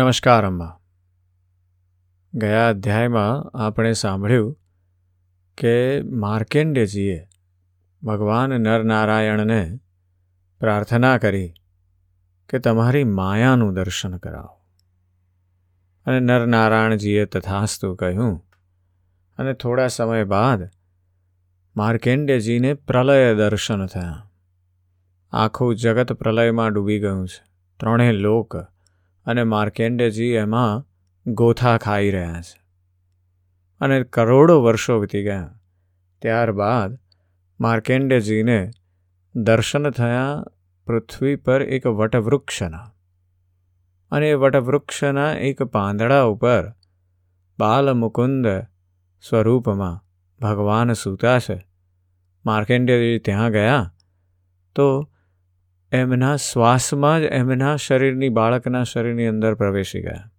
નમસ્કાર, અમ્મા. ગયા અધ્યાયમાં આપણે સાંભળ્યું કે માર્કેન્ડેજીએ ભગવાન નરનારાયણને પ્રાર્થના કરી કે તમારી માયાનું દર્શન કરાવો. અને નરનારાયણજીએ તથાસ્તુ કહ્યું અને થોડા સમય બાદ માર્કેન્ડેજીને પ્રલય દર્શન થયા. આખું જગત પ્રલયમાં ડૂબી ગયું છે. ત્રણેય લોક અને માર્કેન્ડેજી એમાં ગોથા ખાઈ રહ્યા છે. અને કરોડો વર્ષો વીતી ગયા. ત્યારબાદ માર્કેન્ડેજીને દર્શન થયા પૃથ્વી પર એક વટવૃક્ષના. અને એ વટવૃક્ષના એક પાંદડા ઉપર બાલમુકુંદ સ્વરૂપમાં ભગવાન સૂતા છે. માર્કેન્ડેજી ત્યાં ગયા તો એમના શ્વાસમાં જ એમના શરીરની બાળકના શરીરની અંદર પ્રવેશી ગયા.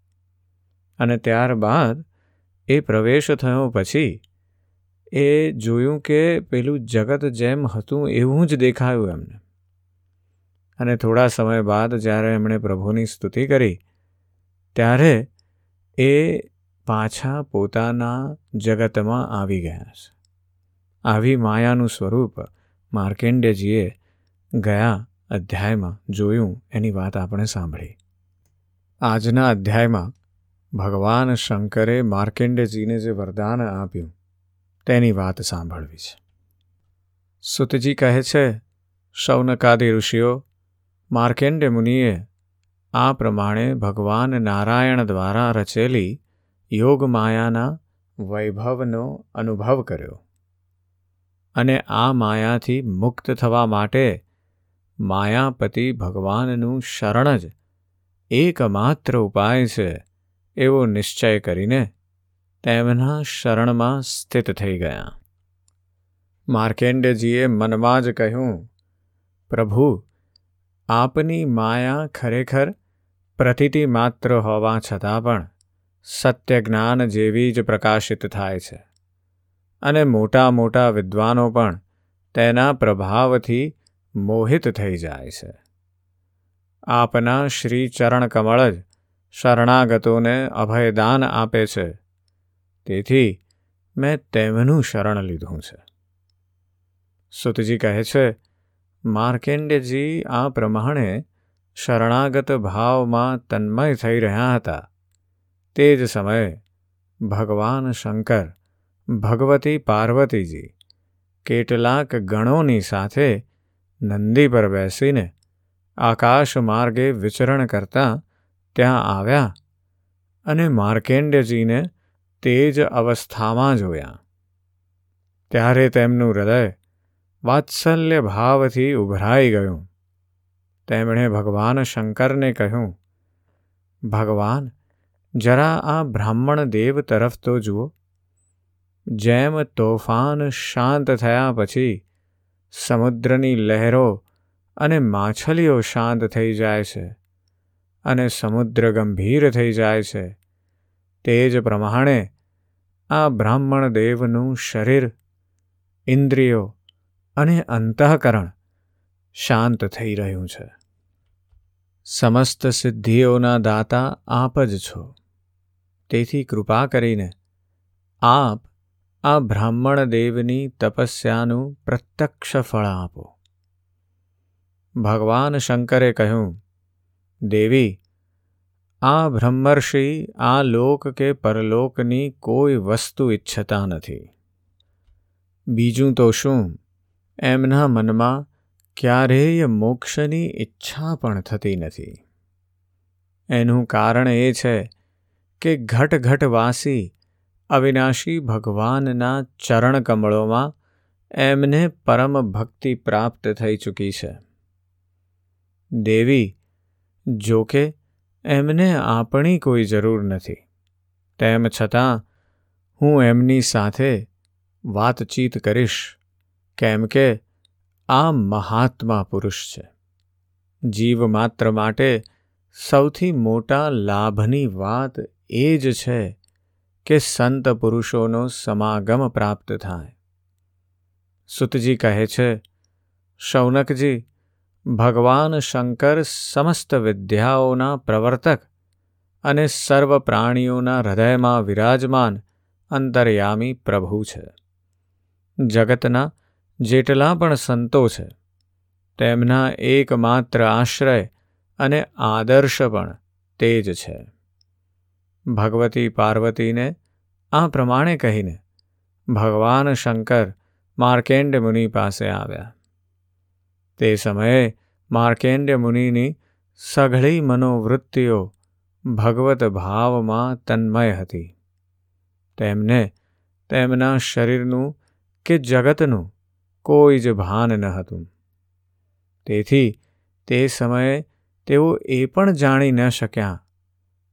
અને ત્યારબાદ એ પ્રવેશ થયો પછી એ જોયું કે પેલું જગત જેમ હતું એવું જ દેખાયું એમને. અને થોડા સમય બાદ જ્યારે એમણે પ્રભુની સ્તુતિ કરી, ત્યારે એ પાછા પોતાના જગતમાં આવી ગયા છે. આવી માયાનું સ્વરૂપ માર્કેન્ડેજીએ ગયા અધ્યાયમાં જોયું એની વાત આપણે સાંભળી. આજના અધ્યાયમાં ભગવાન શંકરે માર્કેન્ડેજીને જે વરદાન આપ્યું તેની વાત સાંભળવી છે. સુતજી કહે છે, શૌનકાદી ઋષિઓ માર્કેન્ડે મુનિએ આ પ્રમાણે ભગવાન નારાયણ દ્વારા રચેલી યોગ માયાના વૈભવનો અનુભવ કર્યો અને આ માયાથી મુક્ત થવા માટે માયાપતિ ભગવાનનું શરણ જ એકમાત્ર ઉપાય છે એવો નિશ્ચય કરીને તેમના શરણમાં સ્થિત થઈ ગયા. માર્કેન્ડજીએ મનમાં જ કહ્યું, પ્રભુ, આપની માયા ખરેખર પ્રતિતિ માત્ર હોવા છતાં પણ સત્ય જ્ઞાન જેવી જ પ્રકાશિત થાય છે અને મોટા મોટા વિદ્વાનો પણ તેના પ્રભાવથી મોહિત થઈ જાય છે. આપના શ્રી ચરણકમળ જ શરણાગતોને અભયદાન આપે છે. તેથી મેં તેમનું શરણ લીધું છે. સુતજી કહે છે, માર્કેન્ડજી, આ પ્રમાણે શરણાગત ભાવમાં તન્મય થઈ રહ્યા હતા. તે જ સમયે ભગવાન શંકર, ભગવતી પાર્વતીજી, કેટલાક ગણોની સાથે નંદી પર બેસીને આકાશ માર્ગે વિચરણ કરતા ત્યાં આવ્યા અને માર્કેન્ડજીને તે જ અવસ્થામાં જોયા. ત્યારે તેમનું હૃદય વાત્સલ્ય ભાવથી ઉભરાઈ ગયું. તેમણે ભગવાન શંકરને કહ્યું, ભગવાન, જરા આ બ્રાહ્મણ દેવ તરફ તો જુઓ. જેમ તોફાન શાંત થયા પછી સમુદ્રની લહેરો અને માછલીઓ શાંત થઈ જાય છે અને સમુદ્ર ગંભીર થઈ જાય છે. તે જ પ્રમાણે આ બ્રાહ્મણ દેવનું શરીર, ઇન્દ્રિયો અને અંતઃકરણ શાંત થઈ રહ્યું છે. સમસ્ત સિદ્ધિઓના દાતા આપ જ છો. તેથી કૃપા કરીને આપ આ બ્રાહ્મણ દેવની તપસ્યાનું પ્રત્યક્ષ ફળ આપો ભગવાન શંકરે કહ્યું, દેવી, આ બ્રહ્મર્ષિ, આ લોક કે પરલોકની કોઈ વસ્તુ ઈચ્છતા નથી. બીજું તો શું? એમના મનમાં ક્યારેય મોક્ષની ઈચ્છા પણ થતી નથી. એનું કારણ એ છે કે ઘટ ઘટવાસી અવિનાશી ભગવાનના ચરણ કમળોમાં એમને પરમ ભક્તિ પ્રાપ્ત થઈ ચૂકી છે. દેવી જોકે એમને આપણી કોઈ જરૂર નથી. તેમ છતાં હું એમની સાથે વાતચીત કરીશ, કેમ કે આ મહાત્મા પુરુષ છે. જીવ માત્ર માટે સૌથી મોટા લાભની વાત એ જ છે કે સંત પુરુષોનો સમાગમ પ્રાપ્ત થાય. સુતજી કહે છે, શૌનકજી, ભગવાન શંકર સમસ્ત વિદ્યાઓના પ્રવર્તક અને સર્વ પ્રાણીઓના હૃદયમાં વિરાજમાન અંતર્યામી પ્રભુ છે. જગતના જેટલા પણ સંતો છે, તેમના એકમાત્ર આશ્રય અને આદર્શ પણ તે જ છે. ભગવતી પાર્વતીને આ પ્રમાણે કહીને ભગવાન શંકર માર્કેન્ડ મુનિ પાસે આવ્યા. તે સમયે માર્કેન્ડ મુનિની સઘળી મનોવૃત્તિઓ ભગવત ભાવમાં તન્મય હતી. તેમને તેમના શરીરનું કે જગતનું કોઈ જ ભાન ન હતું. તેથી તે સમયે તેઓ એ પણ જાણી ન શક્યા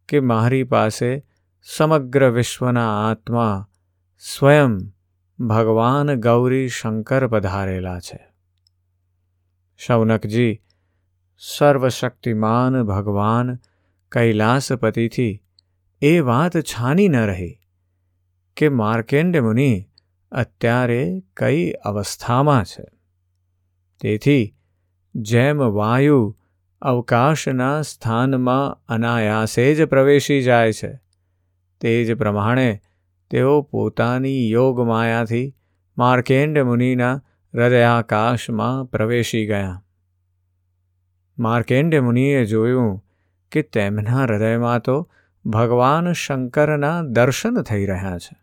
કે મારી પાસે સમગ્ર વિશ્વના આત્મા સ્વયં ભગવાન ગૌરી શંકર પધારેલા છે. શૌનકજી સર્વશક્તિમાન ભગવાન કૈલાસપતિથી એ વાત છાની ન રહી કે માર્કેન્ડ મુનિ અત્યારે કઈ અવસ્થામાં છે. તેથી જેમ વાયુ અવકાશના સ્થાનમાં અનાયાસે જ પ્રવેશી જાય છે. તે જ પ્રમાણે તેઓ પોતાની યોગમાયાથી માર્કેન્ડ મુનિના હૃદયાકાશમાં પ્રવેશી ગયા. માર્કેન્ડ મુનિએ જોયું કે તેમના હૃદયમાં તો ભગવાન શંકરના દર્શન થઈ રહ્યા છે.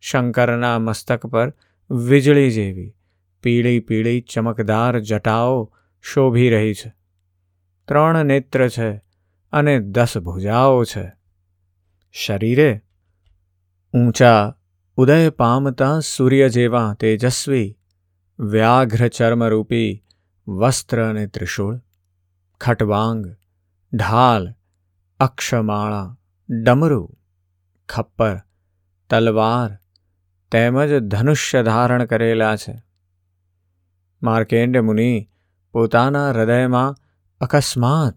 શંકરના મસ્તક પર વીજળી જેવી પીળી પીળી ચમકદાર જટાઓ શોભી રહી છે. ત્રણ નેત્ર છે અને દસ ભુજાઓ છે. શરીરે ઊંચા ઉદય પામતા સૂર્ય જેવા તેજસ્વી વ્યાઘ્ર ચર્મરૂપી વસ્ત્ર અને ત્રિશૂળ, ખટવાંગ, ઢાલ, અક્ષમાળા, ડમરુ, ખપ્પર, તલવાર તેમજ ધનુષ્ય ધારણ કરેલા છે. માર્કેન્ડ મુનિ પોતાના હૃદયમાં અકસ્માત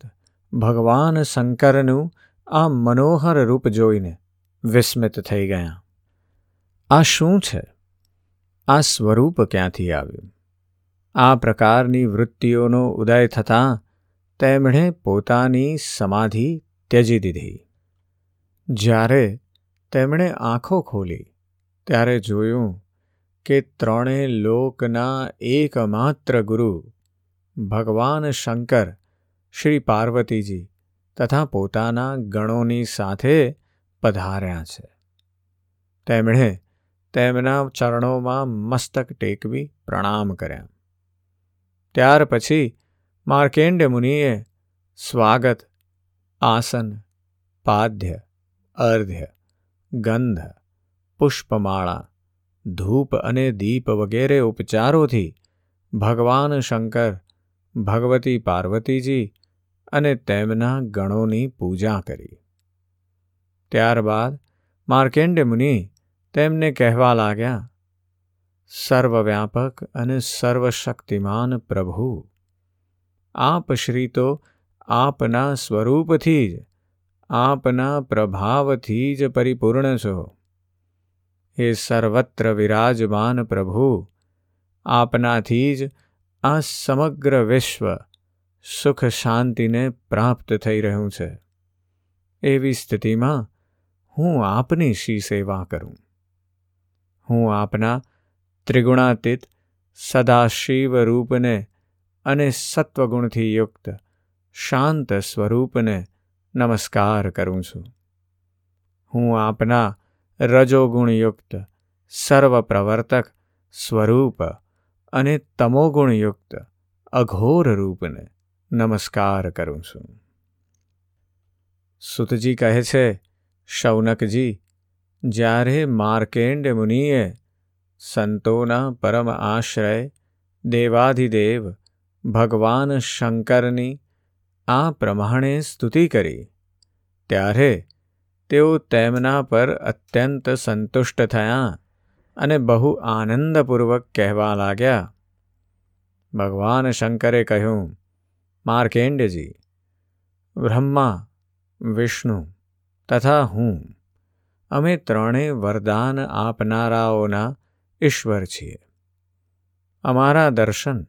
ભગવાન શંકરનું આ મનોહર રૂપ જોઈને વિસ્મિત થઈ ગયા. આ શું છે? આ સ્વરૂપ ક્યાંથી આવ્યું? આ પ્રકારની વૃત્તિઓનો ઉદય થતાં તેમણે પોતાની સમાધિ ત્યજી દીધી. જ્યારે તેમણે આંખો ખોલી, ત્યારે જોયું કે ત્રણે લોકના એકમાત્ર ગુરુ ભગવાન શંકર, શ્રી પાર્વતીજી તથા પોતાના ગણોની સાથે પધાર્યા છે. તેમણે તેમના ચરણોમાં મસ્તક ટેકવી પ્રણામ કર્યા. ત્યાર પછી માર્કેન્ડ મુનિએ સ્વાગત, આસન, પાદ્ય, અર્ધ્ય, ગંધ, પુષ્પમાળા, ધૂપ અને દીપ વગેરે ઉપચારોથી ભગવાન શંકર ભગવતી પાર્વતીજી અને તેમના ગણોની પૂજા કરી. ત્યારબાદ માર્કેન્ડ મુનિ તેમને કહેવા લાગ્યા, સર્વવ્યાપક અને સર્વશક્તિમાન પ્રભુ, આપ શ્રી તો આપના સ્વરૂપથી જ, આપના પ્રભાવથી જ પરિપૂર્ણ છો. હે સર્વત્ર વિરાજમાન પ્રભુ, આપનાથી જ આ સમગ્ર વિશ્વ સુખ શાંતિને પ્રાપ્ત થઈ રહ્યું છે. એવી સ્થિતિમાં હું આપની શી સેવા કરું? હું આપના ત્રિગુણાતીત સદાશિવ રૂપને અને સત્વગુણથી યુક્ત શાંત સ્વરૂપને નમસ્કાર કરું છું. હું આપના રજોગુણયુક્ત સર્વપ્રવર્તક સ્વરૂપ અને તમોગુણયુક્ત અઘોર રૂપને નમસ્કાર કરું છું. સુતજી કહે છે, શૌનકજી, જ્યારે માર્કેન્ડ મુનિએ સંતોના પરમ આશ્રય દેવાધિદેવ ભગવાન શંકરની આ પ્રમાણે સ્તુતિ કરી, ત્યારે તેઓ તેમના પર અત્યંત સંતુષ્ટ થયા અને બહુ આનંદપૂર્વક કહેવા લાગ્યા. ભગવાન શંકરે કહ્યું, માર્કેન્ડજી, બ્રહ્મા, વિષ્ણુ તથા હું, અમે ત્રણેય વરદાન આપનારાઓના ઈશ્વર છીએ. અમારા દર્શન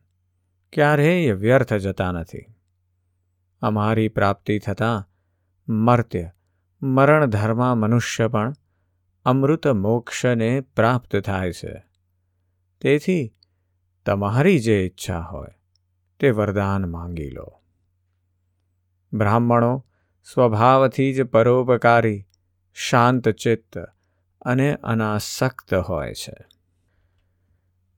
ક્યારેય વ્યર્થ જતા નથી. અમારી પ્રાપ્તિ થતાં મર્ત્ય મરણધર્મા મનુષ્ય પણ અમૃત મોક્ષને પ્રાપ્ત થાય છે. તેથી તમારી જે ઈચ્છા હોય, તે વરદાન માંગી લો. બ્રાહ્મણો સ્વભાવથી જ પરોપકારી શાંતચિત્ત અને અનાસક્ત હોય છે.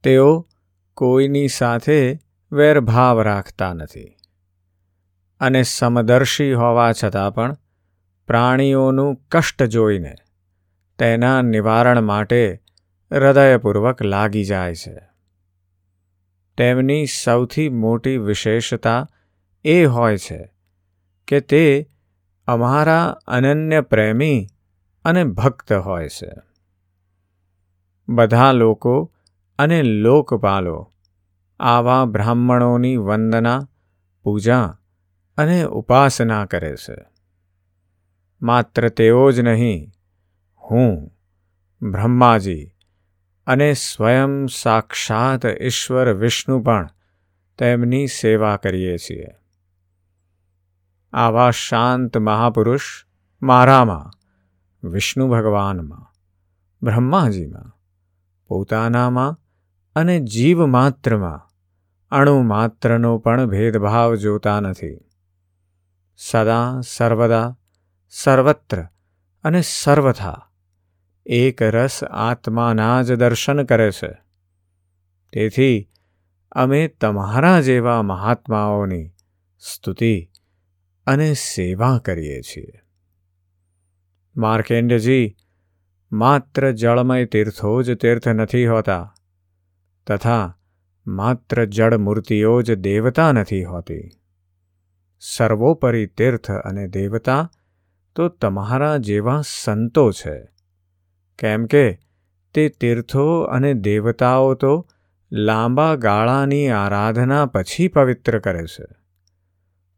તેઓ કોઈની સાથે વેરભાવ રાખતા નથી અને સમદર્શી હોવા છતાં પણ પ્રાણીઓનું કષ્ટ જોઈને તેના નિવારણ માટે હૃદયપૂર્વક લાગી જાય છે. તેમની સૌથી મોટી વિશેષતા એ હોય છે કે તે અમારા અનન્ય પ્રેમી અને ભક્ત હોય છે. બધા લોકો અને લોકપાલો આવા બ્રાહ્મણોની વંદના, પૂજા અને ઉપાસના કરે છે. માત્ર તેઓ જ નહીં હું, બ્રહ્માજી, અને સ્વયં સાક્ષાત ઈશ્વર વિષ્ણુ પણ તેમની સેવા કરીએ છીએ. આવા શાંત મહાપુરુષ મારામાં, વિષ્ણુ ભગવાનમાં, બ્રહ્માજીમાં, પોતાનામાં અને જીવ માત્રમાં અણુ માત્રનો પણ ભેદભાવ જોતા નથી. સદા, સર્વદા, સર્વત્ર અને સર્વથા એક રસ આત્માના જ દર્શન કરે છે. તેથી અમે તમારા જેવા મહાત્માઓની સ્તુતિ અને સેવા કરીએ છીએ. માર્કેન્ડજી, માત્ર જળમય તીર્થો જ તીર્થ નથી હોતા, તથા માત્ર જળ મૂર્તિઓ જ દેવતા નથી હોતી. સર્વોપરી તીર્થ અને દેવતા તો તમારા જેવા સંતો છે. કેમ કે તે તીર્થો અને દેવતાઓ તો લાંબા ગાળાની આરાધના પછી પવિત્ર કરે છે.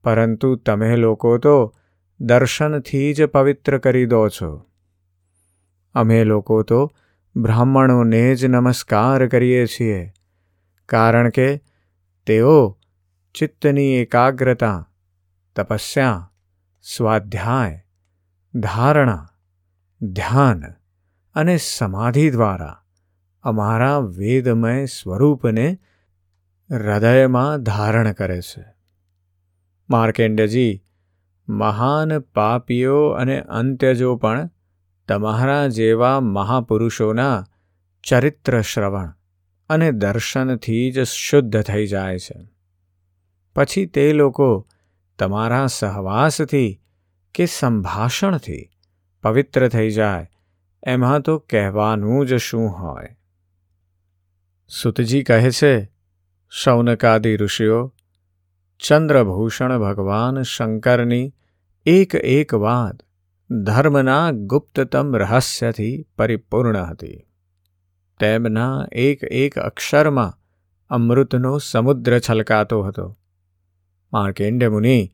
પરંતુ તમે લોકો તો દર્શનથી જ પવિત્ર કરી દો છો. અમે લોકો તો બ્રાહ્મણોને જ નમસ્કાર કરીએ છીએ, કારણ કે તેઓ ચિત્તની એકાગ્રતા, તપસ્યા, સ્વાધ્યાય, ધારણા, ધ્યાન અને સમાધિ દ્વારા અમારા વેદમય સ્વરૂપને હૃદયમાં ધારણ કરે છે. માર્કેન્ડજી, મહાન પાપીઓ અને અંત્યજો પણ તમારા જેવા મહાપુરુષોના ચરિત્ર શ્રવણ અને દર્શનથી જ શુદ્ધ થઈ જાય છે. પછી તે લોકો તમારા સહવાસથી કે સંભાષણથી પવિત્ર થઈ જાય એમાં તો કહેવાનું જ શું હોય? સુતજી કહે છે, શૌનકાદિ ઋષિઓ, ચંદ્રભૂષણ ભગવાન શંકરની એક એક વાત ધર્મના ગુપ્તતમ રહસ્યથી પરિપૂર્ણ હતી. તેમના એક એક અક્ષરમાં અમૃતનો સમુદ્ર છલકાતો હતો. માર્કેન્ડ મુનિ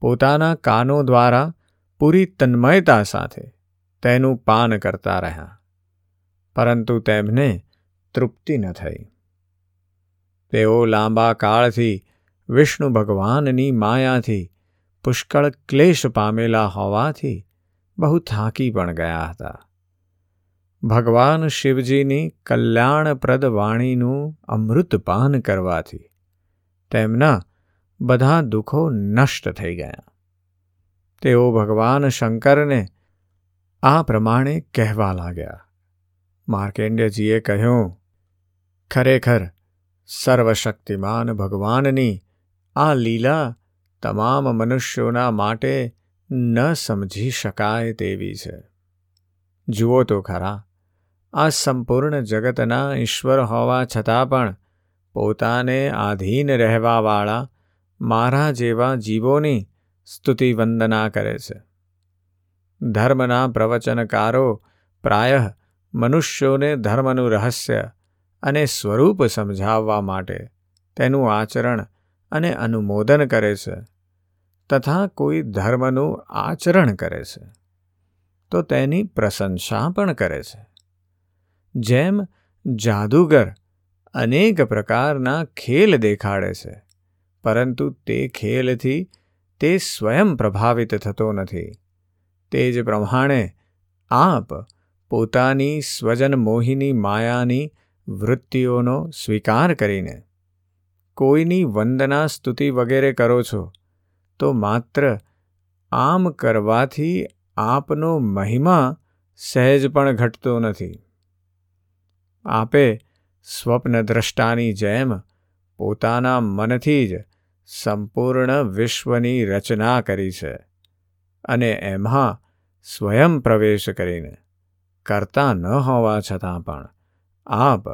પોતાના કાનો દ્વારા પૂરી તન્મયતા સાથે તેનું પાન કરતા રહ્યા, પરંતુ તેમને તૃપ્તિ ન થઈ. તેઓ લાંબા કાળથી વિષ્ણુ ભગવાનની માયાથી પુષ્કળ ક્લેશ પામેલા હોવાથી બહુ થાકી પણ ગયા હતા. ભગવાન શિવજીની કલ્યાણપ્રદ વાણીનું અમૃતપાન કરવાથી તેમના બધા દુઃખો નષ્ટ થઈ ગયા. તેઓ ભગવાન શંકરને આ પ્રમાણે કહેવા લાગ્યા. માર્કેન્ડ્યજીએ કહ્યું, ખરેખર સર્વશક્તિમાન ભગવાનની આ લીલા તમામ મનુષ્યોના માટે ન સમજી શકાય તેવી છે. જુઓ તો ખરા, આ સંપૂર્ણ જગતના ઈશ્વર હોવા છતાં પણ પોતાને આધીન રહેવાવાળા મારા જેવા જીવોની સ્તુતિ વંદના કરે છે. ધર્મના પ્રવચનકારો પ્રાયઃ મનુષ્યોને ધર્મનું રહસ્ય અને સ્વરૂપ સમજાવવા માટે તેનું આચરણ અને અનુમોદન કરે છે તથા કોઈ ધર્મનું આચરણ કરે છે તો તેની પ્રશંસા પણ કરે છે જેમ જાદુગર અનેક પ્રકારના ખેલ દેખાડે છે પરંતુ તે ખેલથી તે સ્વયં પ્રભાવિત થતો નથી તે જ પ્રમાણે આપ પોતાની સ્વજન મોહિની માયાની વૃત્તિઓનો સ્વીકાર કરીને કોઈની વંદના સ્તુતિ વગેરે કરો છો, તો માત્ર આમ કરવાથી આપનો મહિમા સહેજ પણ ઘટતો નથી. આપે સ્વપ્નદ્રષ્ટાની જેમ પોતાના મનથી જ સંપૂર્ણ વિશ્વની રચના કરી છે અને એમાં સ્વયં પ્રવેશ કરીને કરતા ન હોવા છતાં પણ આપ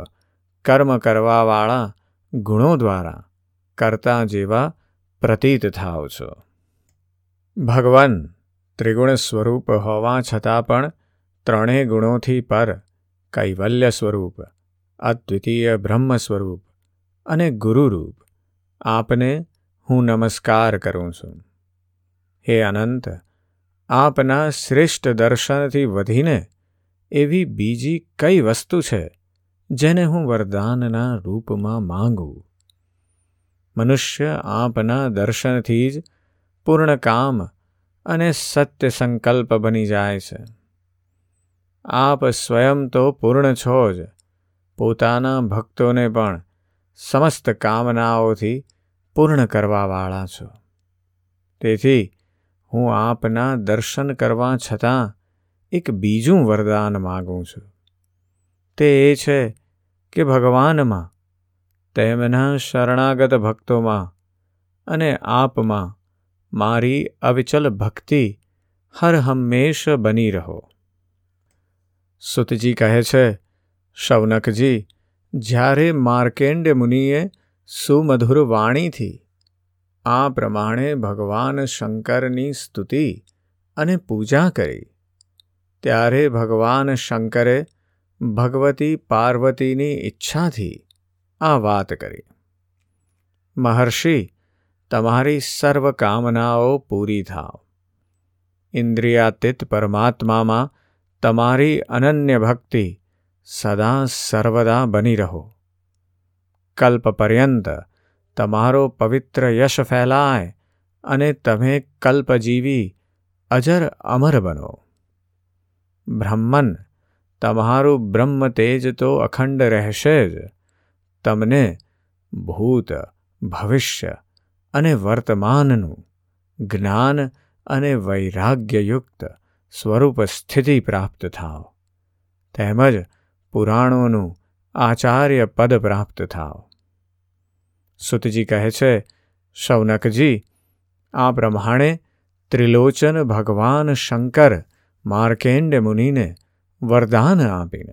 કર્મ કરવાવાળા ગુણો દ્વારા કરતા જેવા પ્રતીત થાવ છો. ભગવાન ત્રિગુણ સ્વરૂપ હોવા છતાં પણ ત્રણેય ગુણોથી પર કૈવલ્ય સ્વરૂપ, અદ્વિતીય બ્રહ્મ સ્વરૂપ અને ગુરુરૂપ આપને હું નમસ્કાર કરું છું. હે અનંત આપના શ્રેષ્ઠ દર્શનથી વધીને એવી બીજી કઈ વસ્તુ છે જેને હું વરદાનના રૂપમાં માંગું? મનુષ્ય આપના દર્શનથી જ પૂર્ણ કામ અને સત્ય સંકલ્પ બની જાય છે. આપ સ્વયં તો પૂર્ણ છો જ. પોતાના ભક્તોને પણ સમસ્ત કામનાઓથી પૂર્ણ કરવાવાળા છો. તેથી હું આપના દર્શન કરવા છતાં એક બીજું વરદાન માગું છું. તે એ છે કે ભગવાનમાં, તેમના શરણાગત ભક્તોમાં અને આપમાં મારી અવિચલ ભક્તિ હર હંમેશ બની રહો. સુતજી કહે છે, શૌનકજી, જ્યારે માર્કેન્ડ મુનિએ સુમધુર વાણીથી આ પ્રમાણે ભગવાન શંકરની સ્તુતિ અને પૂજા કરી. ત્યારે ભગવાન શંકરે ભગવતી પાર્વતીની ઈચ્છાથી આ વાત કરી. મહર્ષિ, તમારી સર્વ કામનાઓ પૂરી થાવ. ઇન્દ્રિયાતીત પરમાત્મામાં તમારી અનન્ય ભક્તિ સદા સર્વદા બની રહો. કલ્પ પર્યંત તમારો પવિત્ર યશ ફેલાય અને તમે કલ્પજીવી અજર અમર બનો. બ્રહ્મન, તમારું બ્રહ્મ તેજ તો અખંડ રહેશે જ. તમને ભૂત, ભવિષ્ય અને વર્તમાનનું જ્ઞાન અને વૈરાગ્યયુક્ત સ્વરૂપ સ્થિતિ પ્રાપ્ત થાવ. તેમજ પુરાણોનું આચાર્ય પદ પ્રાપ્ત થાવ. સુતજી કહે છે, શૌનકજી, આ પ્રમાણે ત્રિલોચન ભગવાન શંકર માર્કેન્ડ મુનિને વરદાન આપીને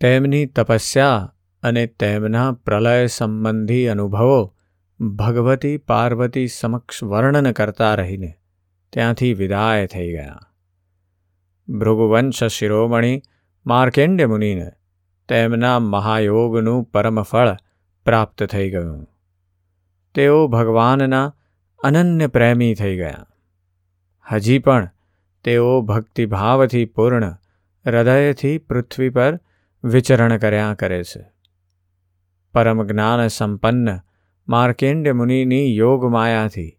તેમની તપસ્યા અને તેમના પ્રલય સંબંધી અનુભવો ભગવતી પાર્વતી સમક્ષ વર્ણન કરતા રહીને ત્યાંથી વિદાય થઈ ગયા. ભૃગુવંશ શિરોમણી માર્કેન્ડ્ય મુનિને તેમના મહાયોગનું પરમફળ પ્રાપ્ત થઈ ગયું. તેઓ ભગવાનના અનન્ય પ્રેમી થઈ ગયા. હજી પણ તેઓ ભક્તિભાવથી પૂર્ણ હૃદયથી પૃથ્વી પર વિચરણ કર્યા કરે છે. પરમ જ્ઞાન સંપન્ન માર્કેન્ડ મુનિની યોગ માયાથી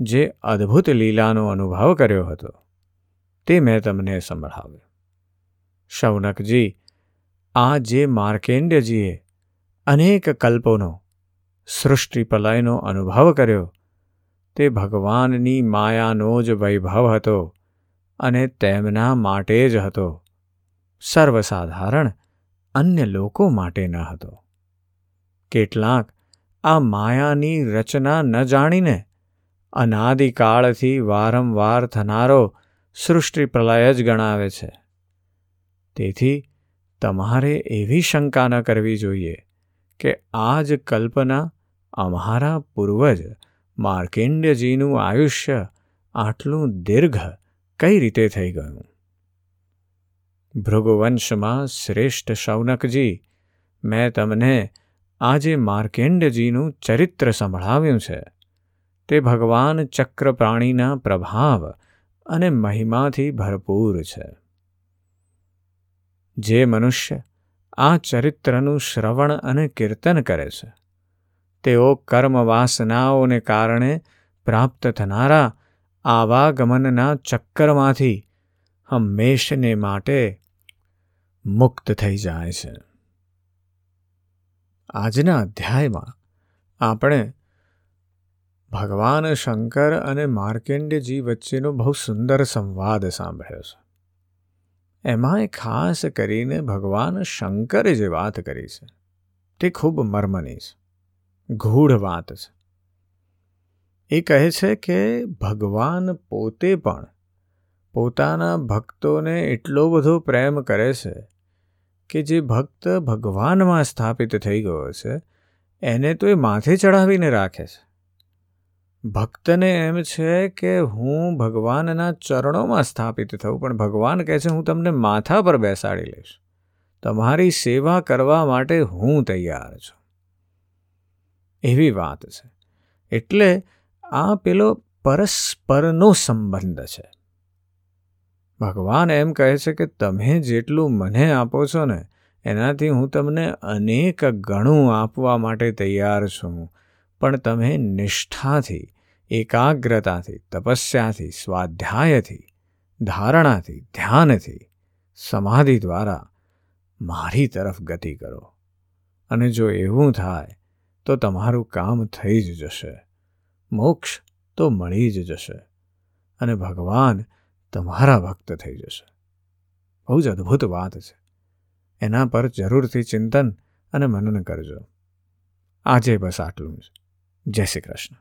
જે અદ્ભુત લીલાનો અનુભવ કર્યો હતો, તે મેં તમને સંભળાવ્યો. શૌનકજી, આ જે માર્કેન્ડ્યજીએ અનેક કલ્પોનો સૃષ્ટિ પ્રલયનો અનુભવ કર્યો. તે ભગવાનની માયાનો જ વૈભવ હતો અને તેમના માટે જ હતો. સર્વસાધારણ અન્ય લોકો માટે ન હતો. કેટલાક આ માયાની રચના ન જાણીને અનાદિકાળથી વારંવાર થનારો સૃષ્ટિ પ્રલય જ ગણાવે છે. તેથી તમારે એવી શંકા ન કરવી જોઈએ. કે આ જ કલ્પના અમારા પૂર્વજ માર્કેન્ડ્યજીનું આયુષ્ય આટલું દીર્ઘ કઈ રીતે થઈ ગયું? ભૃગુવંશમાં શ્રેષ્ઠ શૌનકજી, મેં તમને આજે માર્કેન્ડજીનું ચરિત્ર સંભળાવ્યું છે. તે ભગવાન ચક્રપ્રાણીના પ્રભાવ અને મહિમાથી ભરપૂર છે. જે મનુષ્ય આ ચરિત્રનું શ્રવણ અને કીર્તન કરે છે. તેઓ કર્મવાસનાઓને કારણે પ્રાપ્ત થનારા આવાગમનના ચક્કરમાંથી હંમેશને માટે મુક્ત થઈ જાય છે. આજના અધ્યાયમાં આપણે ભગવાન શંકર અને માર્કેન્ડજી વચ્ચેનો બહુ સુંદર સંવાદ સાંભળ્યો છે. એમાંય ખાસ કરીને ભગવાન શંકરે જે વાત કરી છે, તે ખૂબ મર્મની છે ગૂઢ વાત છે. એ કહે છે કે ભગવાન પોતે પણ પોતાના ભક્તોને એટલો બધો પ્રેમ કરે છે કે જે ભક્ત ભગવાનમાં સ્થાપિત થઈ ગયો છે, એને તો એ માથે ચડાવીને રાખે છે. ભક્તને એમ છે કે હું ભગવાનના ચરણોમાં સ્થાપિત થઉં, પણ ભગવાન કહે છે, હું તમને માથા પર બેસાડી લઈશ. તમારી સેવા કરવા માટે હું તૈયાર છું. એવી વાત છે. એટલે આ પેલો પરસ્પરનો સંબંધ છે. ભગવાન એમ કહે છે કે તમે જેટલું મને આપો છો ને, એનાથી હું તમને અનેક ગણું આપવા માટે તૈયાર છું. પણ તમે નિષ્ઠાથી એકાગ્રતાથી તપસ્યાથી સ્વાધ્યાયથી ધારણાથી ધ્યાનથી સમાધિ દ્વારા મારી તરફ ગતિ કરો. અને જો એવું થાય, તો તમારું કામ થઈ જ જશે. મોક્ષ તો મળી જ જશે. અને ભગવાન તમારા ભક્ત થઈ જશે. બહુ જ અદ્ભુત વાત છે. એના પર જરૂરથી ચિંતન અને મનન કરજો. આજે બસ આટલું જ. જય શ્રી કૃષ્ણ.